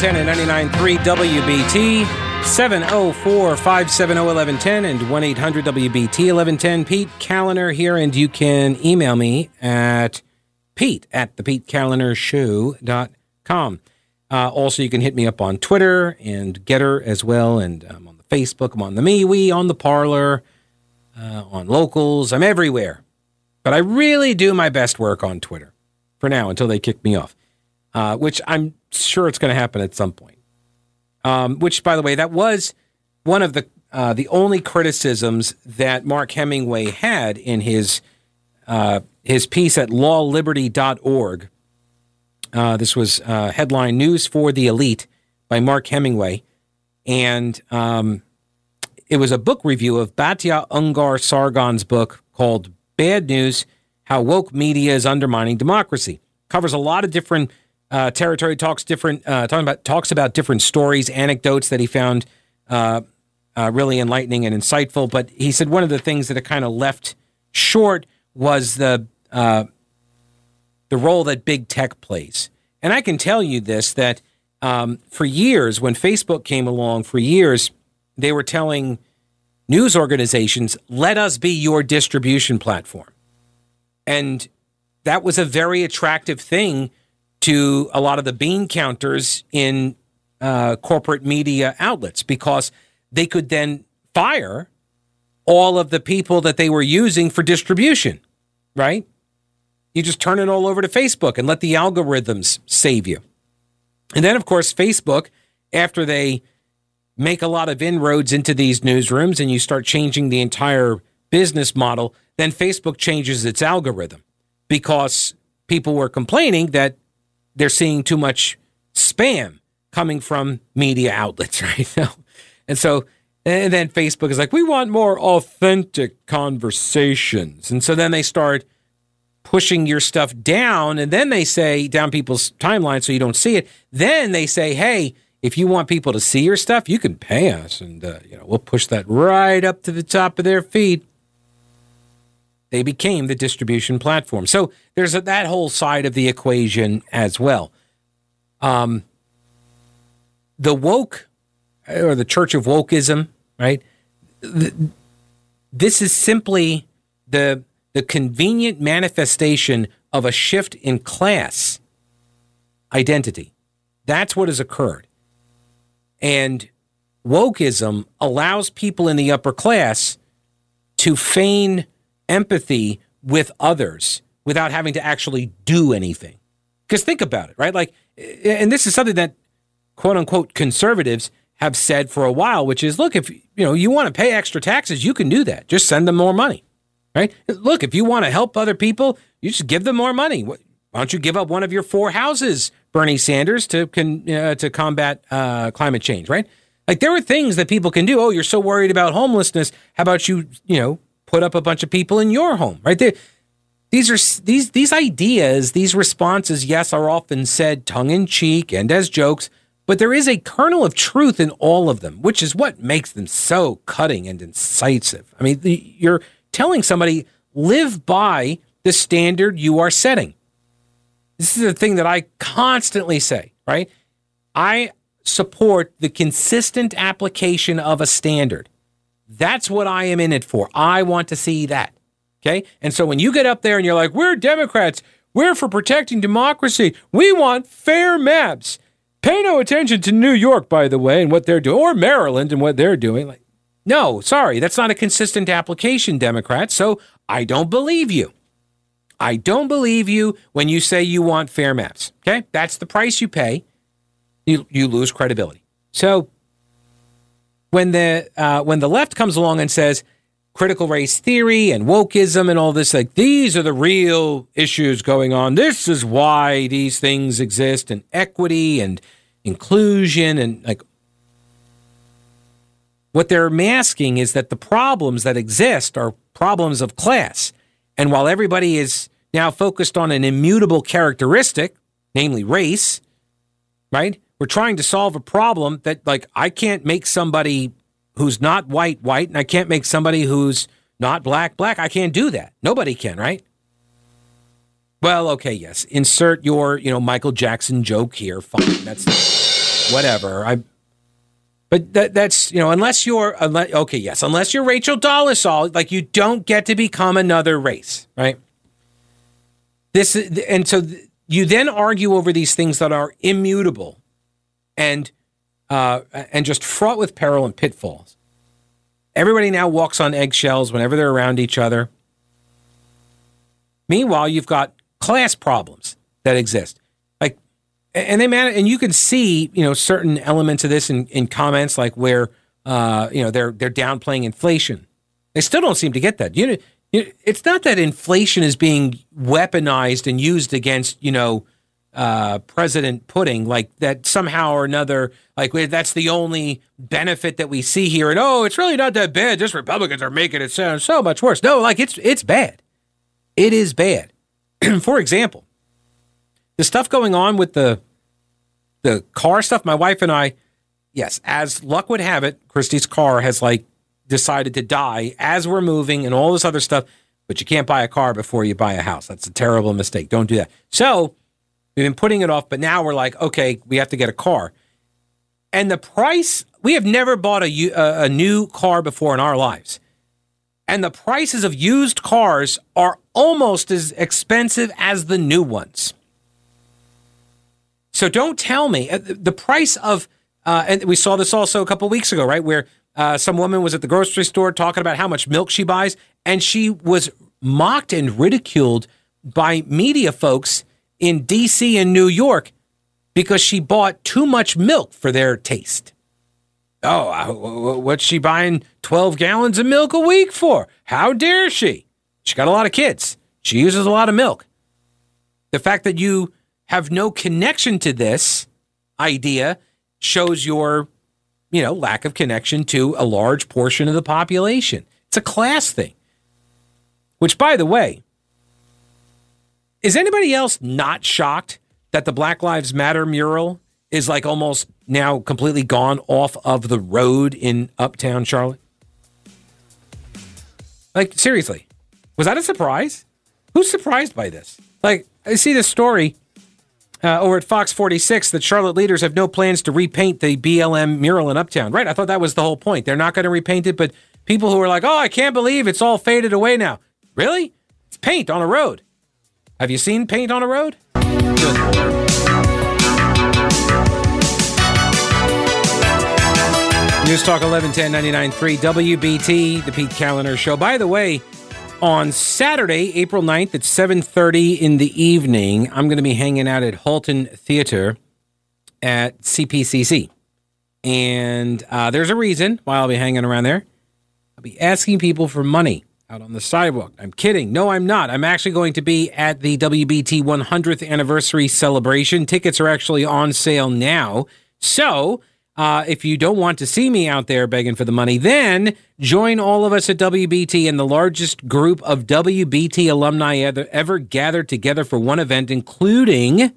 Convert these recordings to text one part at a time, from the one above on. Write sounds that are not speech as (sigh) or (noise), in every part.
1110 and 99.3 WBT, 704 570 1110 and 1 800 WBT 1110. Pete Kaliner here, and you can email me at pete at the PeteKalinershow.com. Uh, also, you can hit me up on Twitter and GETTR as well, and I'm on the Facebook, I'm on the MeWe, on the Parler, uh, on Locals. I'm everywhere. But I really do my best work on Twitter for now until they kick me off, uh, which I'm sure it's going to happen at some point. Um, which, by the way, that was one of the uh, the only criticisms that Mark Hemingway had in his uh, his piece at lawliberty.org. Uh, this was uh, headline News for the Elite by Mark Hemingway. And um, it was a book review of Batya Ungar Sargon's book called Bad News How Woke Media is Undermining Democracy. Covers a lot of different uh, territory, talks different, uh, talking about, talks about different stories, anecdotes that he found uh, uh really enlightening and insightful. But he said one of the things that it kind of left short was the uh, the role that big tech plays. And I can tell you this that um, for years, when Facebook came along, for years, they were telling news organizations, let us be your distribution platform. And that was a very attractive thing to a lot of the bean counters in uh, corporate media outlets because they could then fire all of the people that they were using for distribution, right? You just turn it all over to Facebook and let the algorithms save you. And then, of course, Facebook, after they make a lot of inroads into these newsrooms and you start changing the entire business model, then Facebook changes its algorithm because people were complaining that they're seeing too much spam coming from media outlets (laughs) right now. And so, and then Facebook is like, we want more authentic conversations. And so then they start pushing your stuff down and then they say down people's timeline so you don't see it then they say hey if you want people to see your stuff you can pay us and uh, you know we'll push that right up to the top of their feed they became the distribution platform so there's a, that whole side of the equation as well um, the woke or the church of wokeism right this is simply the the convenient manifestation of a shift in class identity. That's what has occurred. And wokeism allows people in the upper class to feign empathy with others without having to actually do anything. Because think about it, right? Like, and this is something that quote unquote conservatives have said for a while, which is look, if you know you want to pay extra taxes, you can do that. Just send them more money right? Look, if you want to help other people, you just give them more money. Why don't you give up one of your four houses, Bernie Sanders, to con, uh, to combat uh, climate change, right? Like there are things that people can do. Oh, you're so worried about homelessness. How about you, you know, put up a bunch of people in your home, right? There, these are these these ideas, these responses. Yes, are often said tongue in cheek and as jokes, but there is a kernel of truth in all of them, which is what makes them so cutting and incisive. I mean, the, you're telling somebody, live by the standard you are setting. This is the thing that I constantly say, right? I support the consistent application of a standard. That's what I am in it for. I want to see that. Okay. And so when you get up there and you're like, we're Democrats, we're for protecting democracy, we want fair maps. Pay no attention to New York, by the way, and what they're doing, or Maryland and what they're doing. Like, no, sorry, that's not a consistent application, Democrats. So I don't believe you. I don't believe you when you say you want fair maps. Okay, that's the price you pay. You you lose credibility. So when the uh, when the left comes along and says critical race theory and wokeism and all this, like these are the real issues going on. This is why these things exist, and equity and inclusion and like what they're masking is that the problems that exist are problems of class. And while everybody is now focused on an immutable characteristic, namely race, right? We're trying to solve a problem that, like, I can't make somebody who's not white white, and I can't make somebody who's not black black. I can't do that. Nobody can, right? Well, okay, yes. Insert your, you know, Michael Jackson joke here. Fine. That's whatever. I, but that that's you know unless you're unless, okay, yes, unless you're Rachel Dolezal, like you don't get to become another race, right? This and so you then argue over these things that are immutable, and uh, and just fraught with peril and pitfalls. Everybody now walks on eggshells whenever they're around each other. Meanwhile, you've got class problems that exist. Like, and they man, and you can see, you know, certain elements of this in, in comments, like where, uh, you know, they're they're downplaying inflation. They still don't seem to get that. You know, it's not that inflation is being weaponized and used against, you know, uh, President Pudding, like that somehow or another, like that's the only benefit that we see here. And oh, it's really not that bad. Just Republicans are making it sound so much worse. No, like it's it's bad. It is bad. (clears throat) For example, the stuff going on with the the car stuff, my wife and I, yes, as luck would have it, Christy's car has like decided to die as we're moving and all this other stuff. But you can't buy a car before you buy a house. That's a terrible mistake. Don't do that. So we've been putting it off, but now we're like, okay, we have to get a car. And the price, we have never bought a, a new car before in our lives. And the prices of used cars are almost as expensive as the new ones. So don't tell me uh, the price of, uh, and we saw this also a couple weeks ago, right? Where uh, some woman was at the grocery store talking about how much milk she buys, and she was mocked and ridiculed by media folks in DC and New York because she bought too much milk for their taste. Oh, what's she buying 12 gallons of milk a week for? How dare she? She got a lot of kids. She uses a lot of milk. The fact that you have no connection to this idea shows your, you know, lack of connection to a large portion of the population. It's a class thing. Which, by the way, is anybody else not shocked that the Black Lives Matter mural is like almost now completely gone off of the road in uptown Charlotte? Like, seriously, was that a surprise? Who's surprised by this? Like, I see this story uh, over at Fox 46 that Charlotte leaders have no plans to repaint the BLM mural in Uptown. Right. I thought that was the whole point. They're not going to repaint it, but people who are like, oh, I can't believe it's all faded away now. Really? It's paint on a road. Have you seen paint on a road? News Talk 1110 99.3 WBT, the Pete Kaliner Show. By the way, on Saturday, April 9th at 7.30 in the evening, I'm going to be hanging out at Halton Theater at CPCC. And uh, there's a reason why I'll be hanging around there. I'll be asking people for money out on the sidewalk. I'm kidding. No, I'm not. I'm actually going to be at the WBT 100th anniversary celebration. Tickets are actually on sale now. So uh, if you don't want to see me out there begging for the money, then join all of us at WBT in the largest group of WBT alumni ever, ever gathered together for one event, including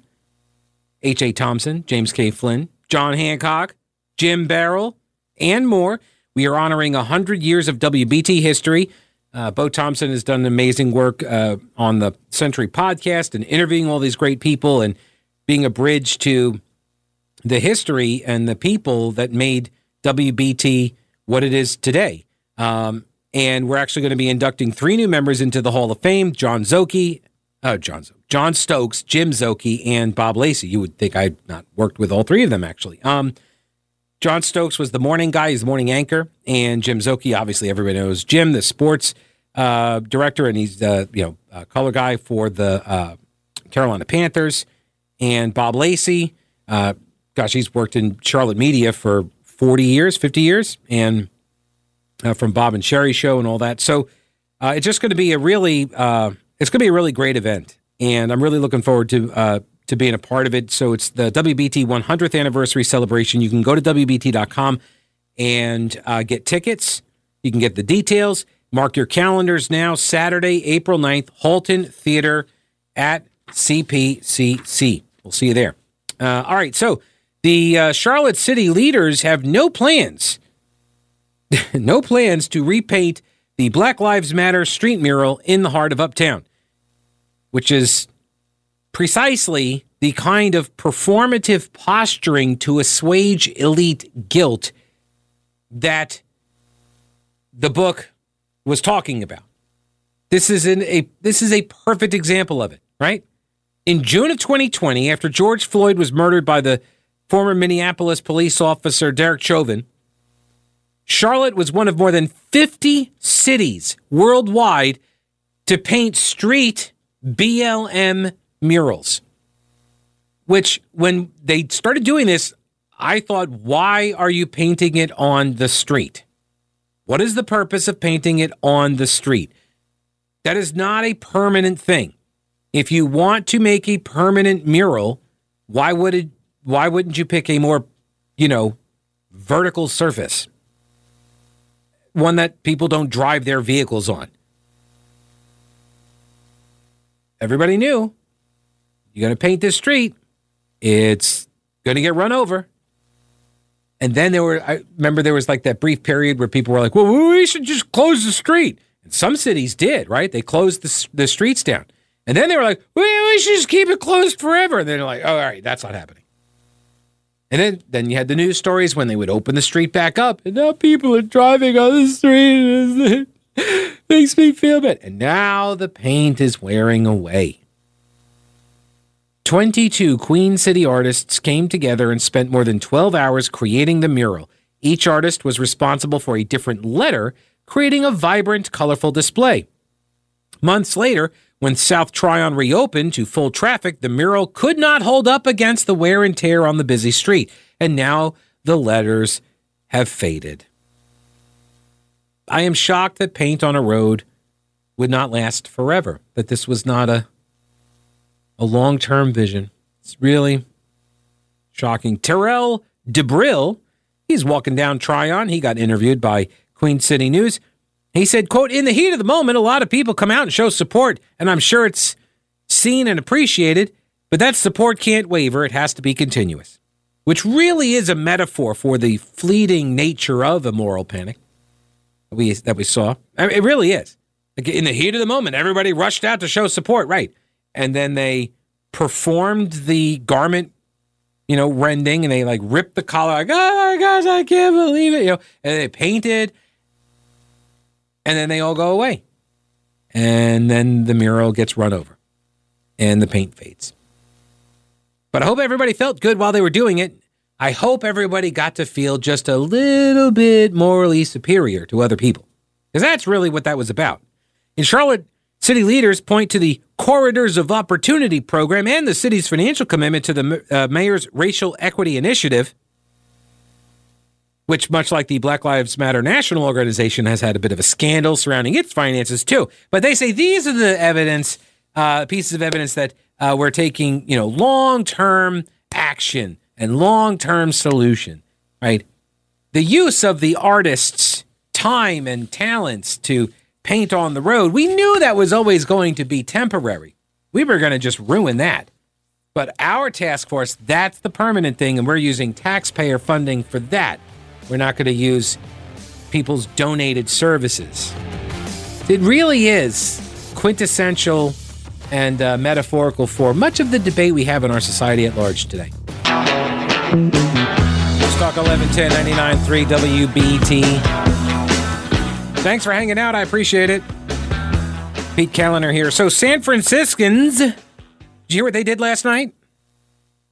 H.A. Thompson, James K. Flynn, John Hancock, Jim Barrell, and more. We are honoring 100 years of WBT history. Uh, Bo Thompson has done amazing work uh, on the Century podcast and interviewing all these great people and being a bridge to the history and the people that made WBT what it is today. Um, and we're actually going to be inducting three new members into the Hall of Fame: John Szoke, uh, John John Stokes, Jim Szoke, and Bob Lacey. You would think I'd not worked with all three of them actually. Um, John Stokes was the morning guy; he's the morning anchor, and Jim Szoke, obviously everybody knows Jim, the sports uh, director, and he's the you know color guy for the uh, Carolina Panthers, and Bob Lacey. Uh, gosh, he's worked in Charlotte media for 40 years, 50 years, and uh, from Bob and Sheri show and all that. So uh, it's just going to be a really, uh, it's going to be a really great event, and I'm really looking forward to uh, to being a part of it. So it's the WBT 100th anniversary celebration. You can go to WBT.com and uh, get tickets. You can get the details. Mark your calendars now. Saturday, April 9th, Halton Theater at CPCC. We'll see you there. Uh, all right, so the uh, Charlotte City leaders have no plans, (laughs) no plans to repaint the Black Lives Matter street mural in the heart of Uptown, which is precisely the kind of performative posturing to assuage elite guilt that the book was talking about. This is a this is a perfect example of it, right? In June of 2020, after George Floyd was murdered by the former Minneapolis police officer Derek Chauvin, Charlotte was one of more than 50 cities worldwide to paint street BLM murals. Which, when they started doing this, I thought, why are you painting it on the street? What is the purpose of painting it on the street? That is not a permanent thing. If you want to make a permanent mural, why would it why wouldn't you pick a more, you know, vertical surface? One that people don't drive their vehicles on. Everybody knew you're going to paint this street, it's going to get run over. And then there were, I remember there was like that brief period where people were like, well, we should just close the street. And some cities did, right? They closed the, the streets down. And then they were like, well, we should just keep it closed forever. And they're like, oh, all right, that's not happening. And then, then you had the news stories when they would open the street back up, and now people are driving on the street. It (laughs) makes me feel bad. And now the paint is wearing away. 22 Queen City artists came together and spent more than 12 hours creating the mural. Each artist was responsible for a different letter, creating a vibrant, colorful display. Months later, when South Tryon reopened to full traffic, the mural could not hold up against the wear and tear on the busy street, and now the letters have faded. I am shocked that paint on a road would not last forever, that this was not a, a long term vision. It's really shocking. Terrell DeBrill, he's walking down Tryon. He got interviewed by Queen City News. He said, quote, in the heat of the moment, a lot of people come out and show support, and I'm sure it's seen and appreciated, but that support can't waver. It has to be continuous, which really is a metaphor for the fleeting nature of a moral panic that we, that we saw. I mean, it really is. Like in the heat of the moment, everybody rushed out to show support, right? And then they performed the garment, you know, rending, and they like ripped the collar, like, oh my gosh, I can't believe it, you know, and they painted and then they all go away. And then the mural gets run over and the paint fades. But I hope everybody felt good while they were doing it. I hope everybody got to feel just a little bit morally superior to other people. Because that's really what that was about. In Charlotte, city leaders point to the Corridors of Opportunity program and the city's financial commitment to the uh, mayor's racial equity initiative which, much like the Black Lives Matter national organization, has had a bit of a scandal surrounding its finances too. But they say these are the evidence, uh, pieces of evidence that uh, we're taking, you know, long term action and long term solution, right? The use of the artist's time and talents to paint on the road, we knew that was always going to be temporary. We were going to just ruin that. But our task force, that's the permanent thing, and we're using taxpayer funding for that. We're not going to use people's donated services. It really is quintessential and uh, metaphorical for much of the debate we have in our society at large today. Stock 1110 99.3 WBT. Thanks for hanging out. I appreciate it. Pete Kaliner here. So, San Franciscans, did you hear what they did last night?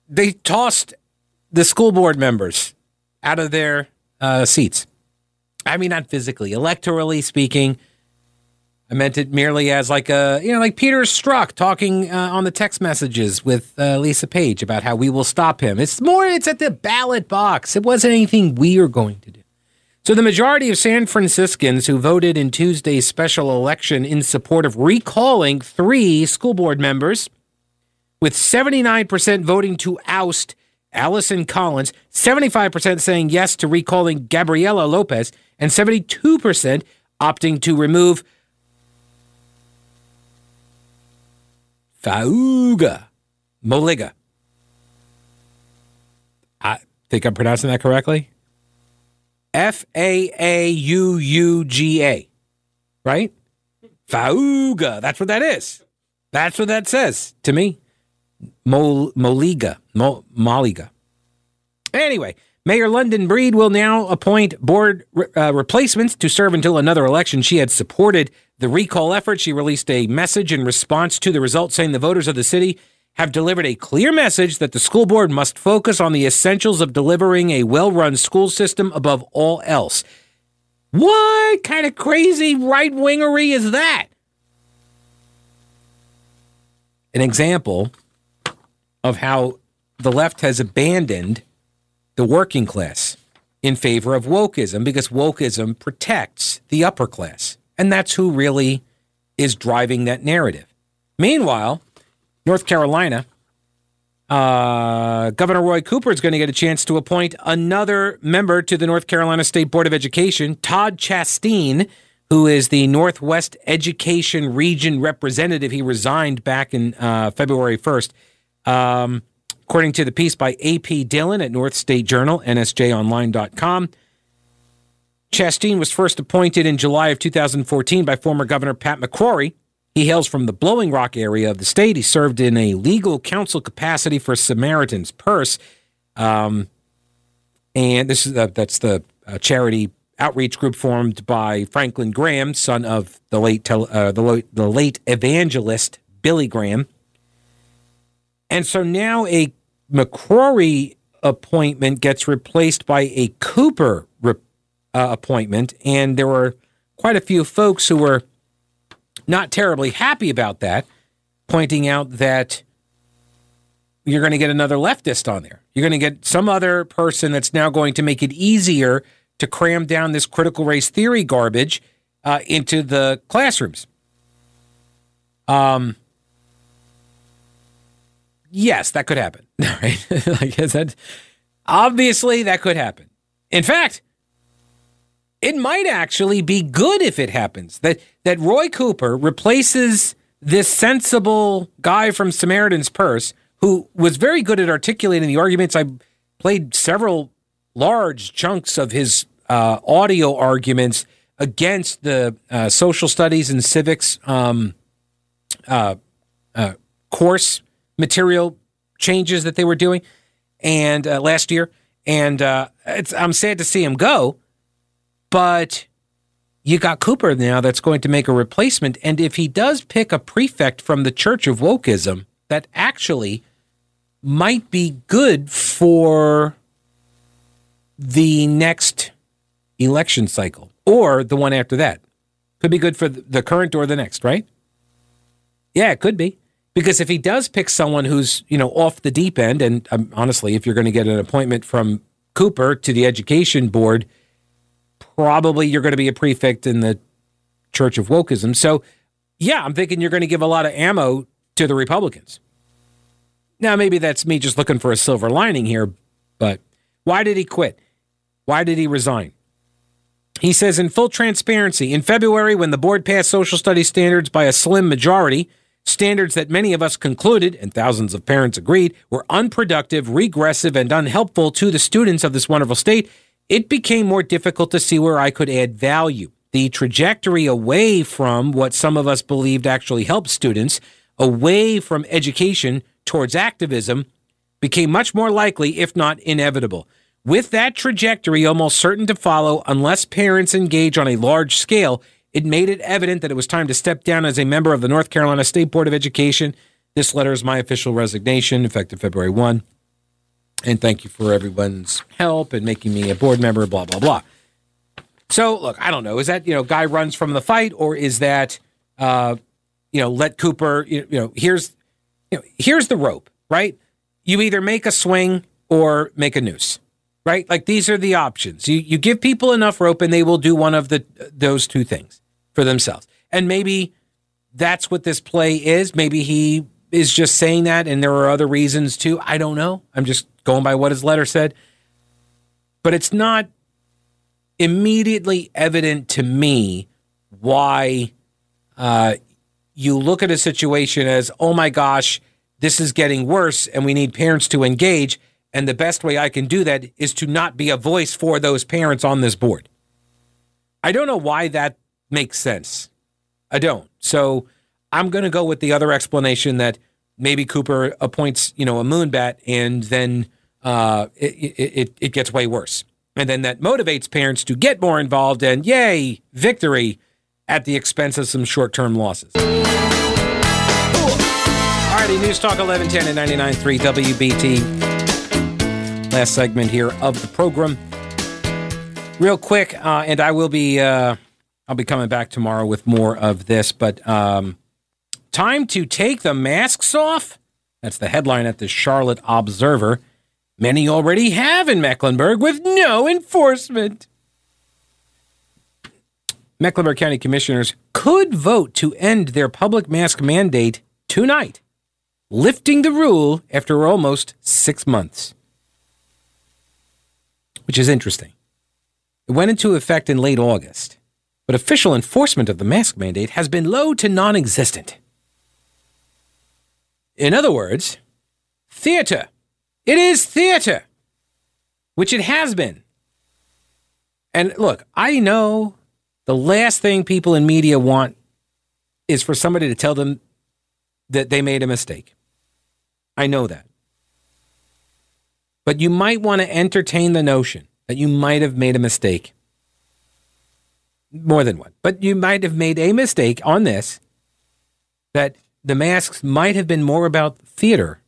They tossed the school board members out of their uh, seats. I mean, not physically, electorally speaking. I meant it merely as like a, you know, like Peter Strzok talking uh, on the text messages with uh, Lisa Page about how we will stop him. It's more, it's at the ballot box. It wasn't anything we are going to do. So the majority of San Franciscans who voted in Tuesday's special election in support of recalling three school board members, with 79% voting to oust Allison Collins, 75% saying yes to recalling Gabriela Lopez, and 72% opting to remove Fauga Moliga. I think I'm pronouncing that correctly. F A A U U G A. Right? Fauga. That's what that is. That's what that says to me. Moliga. Mo, Moliga. Anyway, Mayor London Breed will now appoint board uh, replacements to serve until another election. She had supported the recall effort. She released a message in response to the results saying the voters of the city have delivered a clear message that the school board must focus on the essentials of delivering a well run school system above all else. What kind of crazy right wingery is that? An example of how the left has abandoned the working class in favor of wokeism because wokeism protects the upper class. And that's who really is driving that narrative. Meanwhile, North Carolina, uh, Governor Roy Cooper is going to get a chance to appoint another member to the North Carolina State Board of Education, Todd Chasteen, who is the Northwest Education Region representative. He resigned back in uh, February 1st. Um, according to the piece by A.P. Dillon at North State Journal, nsjonline.com. Chasteen was first appointed in July of 2014 by former Governor Pat McCrory. He hails from the Blowing Rock area of the state. He served in a legal counsel capacity for Samaritan's Purse, um, and this is uh, that's the uh, charity outreach group formed by Franklin Graham, son of the late uh, the, lo- the late evangelist Billy Graham. And so now a McCrory appointment gets replaced by a Cooper re- uh, appointment, and there were quite a few folks who were not terribly happy about that, pointing out that you're going to get another leftist on there. You're going to get some other person that's now going to make it easier to cram down this critical race theory garbage uh, into the classrooms. Um, yes, that could happen. (laughs) Right? like I said, obviously that could happen. In fact, it might actually be good if it happens that that Roy Cooper replaces this sensible guy from Samaritan's Purse who was very good at articulating the arguments. I played several large chunks of his uh, audio arguments against the uh, social studies and civics um, uh, uh course material changes that they were doing, and uh, last year. And uh, I'm sad to see him go but you got Cooper now that's going to make a replacement. And if he does pick a prefect from the Church of Wokeism, that actually might be good for the next election cycle or the one after that. Could be good for the current or the next, right? Yeah, it could be. Because if he does pick someone who's, you know, off the deep end, and um, honestly, if you're going to get an appointment from Cooper to the education board, probably you're going to be a prefect in the Church of Wokeism. So, yeah, I'm thinking you're going to give a lot of ammo to the Republicans. Now, maybe that's me just looking for a silver lining here, but why did he quit? Why did he resign? He says, in full transparency, in February, when the board passed social studies standards by a slim majority, standards that many of us concluded, and thousands of parents agreed, were unproductive, regressive, and unhelpful to the students of this wonderful state, it became more difficult to see where I could add value. The trajectory away from what some of us believed actually helped students, away from education towards activism, became much more likely, if not inevitable. With that trajectory almost certain to follow, unless parents engage on a large scale, it made it evident that it was time to step down as a member of the North Carolina State Board of Education. This letter is my official resignation, effective February 1 and thank you for everyone's help and making me a board member, blah, blah, blah. So, look, I don't know. Is that, you know, guy runs from the fight or is that, uh, you know, let Cooper, you know, here's, you know, here's the rope, right? You either make a swing or make a noose, right? Like these are the options. You, you give people enough rope and they will do one of the, those two things for themselves. And maybe that's what this play is. Maybe he is just saying that and there are other reasons too. I don't know. I'm just going by what his letter said. But it's not immediately evident to me why uh, you look at a situation as, oh my gosh, this is getting worse and we need parents to engage. And the best way I can do that is to not be a voice for those parents on this board. I don't know why that makes sense. I don't. So I'm going to go with the other explanation that maybe Cooper appoints, you know, a moonbat and then uh, it, it, it gets way worse. And then that motivates parents to get more involved and yay, victory at the expense of some short term losses. Alrighty, News Talk 1110 and 99.3 WBT. Last segment here of the program. Real quick, uh, and I will be uh, I'll be coming back tomorrow with more of this, but um, time to take the masks off. That's the headline at the Charlotte Observer. Many already have in Mecklenburg with no enforcement. Mecklenburg County Commissioners could vote to end their public mask mandate tonight, lifting the rule after almost six months. Which is interesting. It went into effect in late August, but official enforcement of the mask mandate has been low to non existent. In other words, theater. It is theater, which it has been. And look, I know the last thing people in media want is for somebody to tell them that they made a mistake. I know that. But you might want to entertain the notion that you might have made a mistake. More than one. But you might have made a mistake on this that the masks might have been more about theater.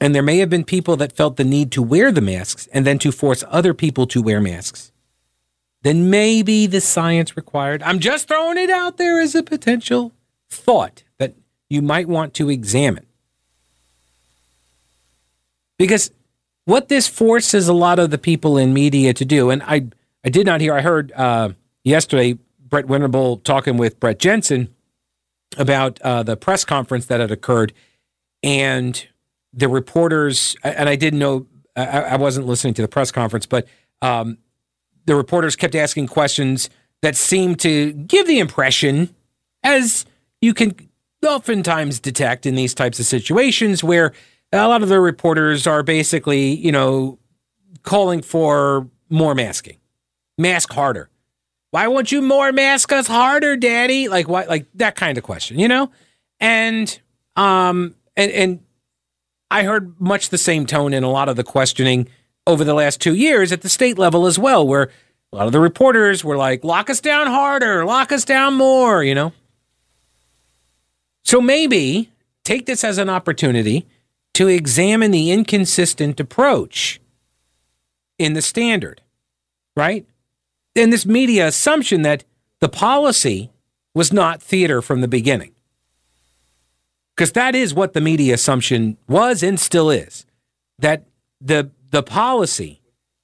And there may have been people that felt the need to wear the masks and then to force other people to wear masks then maybe the science required. I'm just throwing it out there as a potential thought that you might want to examine. Because what this forces a lot of the people in media to do, and I, I did not hear, I heard uh, yesterday Brett Winterble talking with Brett Jensen about uh, the press conference that had occurred, and the reporters, and I didn't know, I, I wasn't listening to the press conference, but um, the reporters kept asking questions that seemed to give the impression, as you can oftentimes detect in these types of situations, where a lot of the reporters are basically, you know, calling for more masking, mask harder. Why won't you more mask us harder, Daddy? Like what? Like that kind of question, you know? And um, and and I heard much the same tone in a lot of the questioning over the last two years at the state level as well, where a lot of the reporters were like, lock us down harder, lock us down more, you know? So maybe take this as an opportunity to examine the inconsistent approach in the standard, right? And this media assumption that the policy was not theater from the beginning. Because that is what the media assumption was and still is that the the policy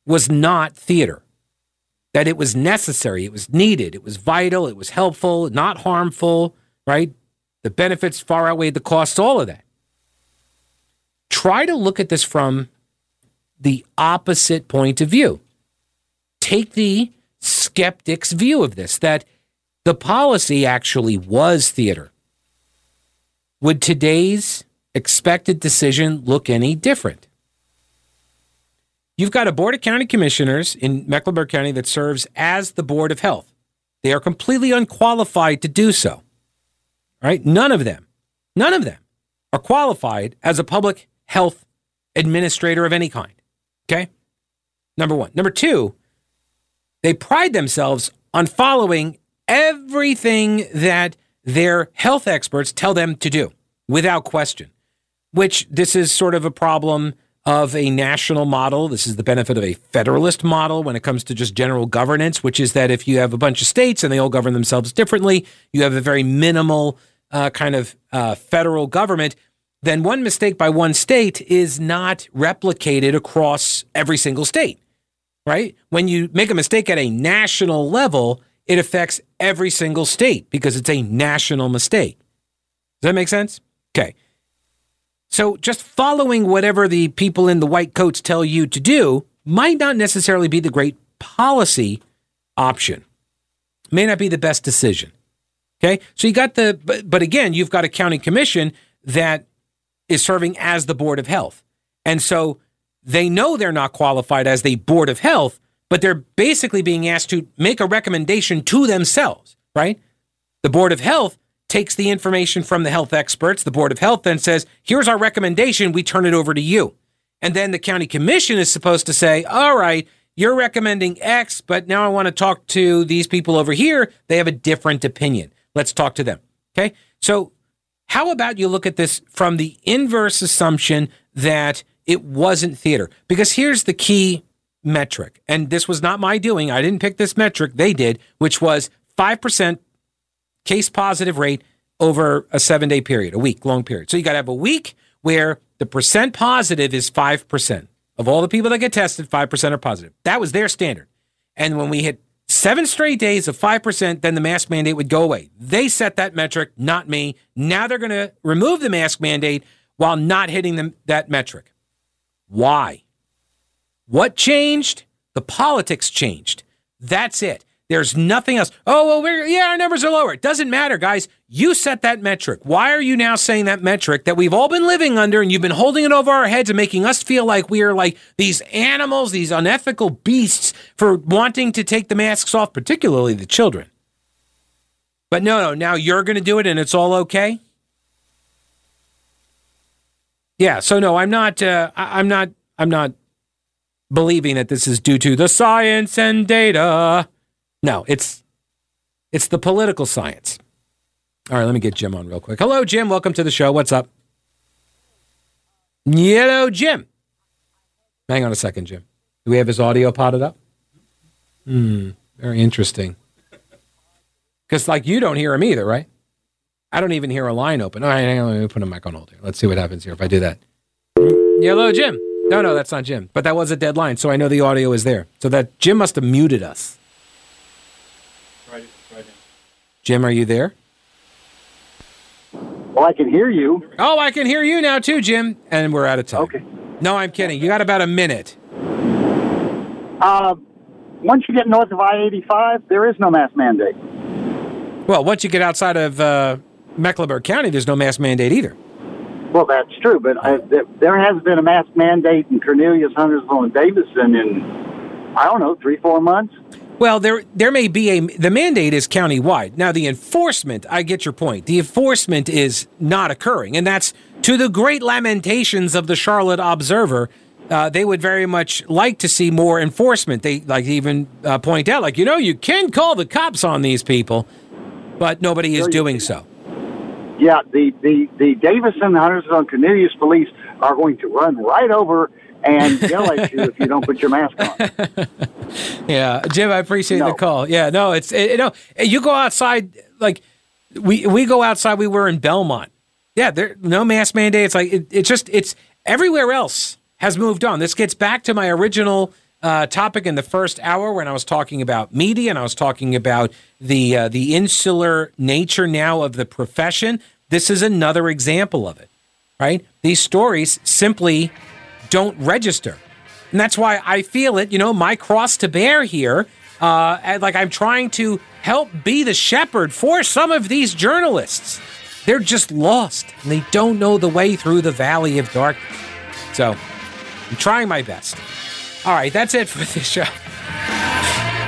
was not theater, that it was necessary, it was needed, it was vital, it was helpful, not harmful, right? The benefits far outweighed the costs, all of that. Try to look at this from the opposite point of view. Take the skeptic's view of this that the policy actually was theater. Would today's expected decision look any different? You've got a board of county commissioners in Mecklenburg County that serves as the board of health. They are completely unqualified to do so. Right? None of them, none of them are qualified as a public health administrator of any kind. Okay? Number one. Number two, they pride themselves on following everything that their health experts tell them to do without question, which this is sort of a problem of a national model. This is the benefit of a federalist model when it comes to just general governance, which is that if you have a bunch of states and they all govern themselves differently, you have a very minimal uh, kind of uh, federal government. Then one mistake by one state is not replicated across every single state, right? When you make a mistake at a national level, it affects every single state because it's a national mistake. Does that make sense? Okay. So just following whatever the people in the white coats tell you to do might not necessarily be the great policy option. May not be the best decision. Okay. So you got the, but, but again, you've got a county commission that is serving as the board of health. And so they know they're not qualified as the board of health, but they're basically being asked to make a recommendation to themselves, right? The board of health takes the information from the health experts. The Board of Health then says, here's our recommendation. We turn it over to you. And then the county commission is supposed to say, all right, you're recommending X, but now I want to talk to these people over here. They have a different opinion. Let's talk to them. Okay. So, how about you look at this from the inverse assumption that it wasn't theater? Because here's the key metric. And this was not my doing. I didn't pick this metric. They did, which was 5% case positive rate over a seven day period, a week long period. So you got to have a week where the percent positive is 5%. Of all the people that get tested, 5% are positive. That was their standard. And when we hit seven straight days of 5%, then the mask mandate would go away. They set that metric, not me. Now they're going to remove the mask mandate while not hitting them, that metric. Why? What changed? The politics changed. That's it. There's nothing else. Oh, well, we're, yeah, our numbers are lower. It doesn't matter, guys. You set that metric. Why are you now saying that metric that we've all been living under and you've been holding it over our heads and making us feel like we are like these animals, these unethical beasts for wanting to take the masks off, particularly the children? But no, no, now you're going to do it and it's all okay? Yeah, so no, I'm not, uh, I, I'm not, I'm not believing that this is due to the science and data. No, it's it's the political science. All right, let me get Jim on real quick. Hello, Jim. Welcome to the show. What's up? Hello, Jim. Hang on a second, Jim. Do we have his audio potted up? Hmm, very interesting. Because, like, you don't hear him either, right? I don't even hear a line open. All right, hang on, let me put him mic on hold here. Let's see what happens here if I do that. Hello, Jim. No, no, that's not Jim. But that was a dead line, so I know the audio is there. So that Jim must have muted us. Right, right. Jim, are you there? Well, I can hear you. Oh, I can hear you now too, Jim. And we're out of time. Okay. No, I'm kidding. You got about a minute. Uh, once you get north of I-85, there is no mask mandate. Well, once you get outside of uh, Mecklenburg County, there's no mask mandate either. Well, that's true, but I, there has been a mask mandate in Cornelius, Huntersville, and Davidson in, I don't know, three, four months. Well, there there may be a the mandate is county-wide. Now the enforcement, I get your point. The enforcement is not occurring, and that's to the great lamentations of the Charlotte Observer. Uh, they would very much like to see more enforcement. They like even uh, point out, like you know, you can call the cops on these people, but nobody is doing so. Yeah, the the the Davidson, Huntersville, Cornelius police are going to run right over and yell at you if you don't put your mask on. (laughs) yeah, Jim, I appreciate no. the call. Yeah, no, it's it, you know you go outside like we we go outside. We were in Belmont. Yeah, there no mask mandate. It's like it, it's just it's everywhere else has moved on. This gets back to my original uh, topic in the first hour when I was talking about media and I was talking about the uh, the insular nature now of the profession. This is another example of it, right? These stories simply don't register. And that's why I feel it, you know, my cross to bear here. Uh, like I'm trying to help be the shepherd for some of these journalists. They're just lost and they don't know the way through the valley of darkness. So I'm trying my best. All right, that's it for (laughs) this show.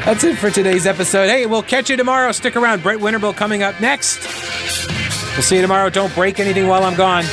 That's it for today's episode. Hey, we'll catch you tomorrow. Stick around. Brett Winterble coming up next. We'll see you tomorrow. Don't break anything while I'm gone.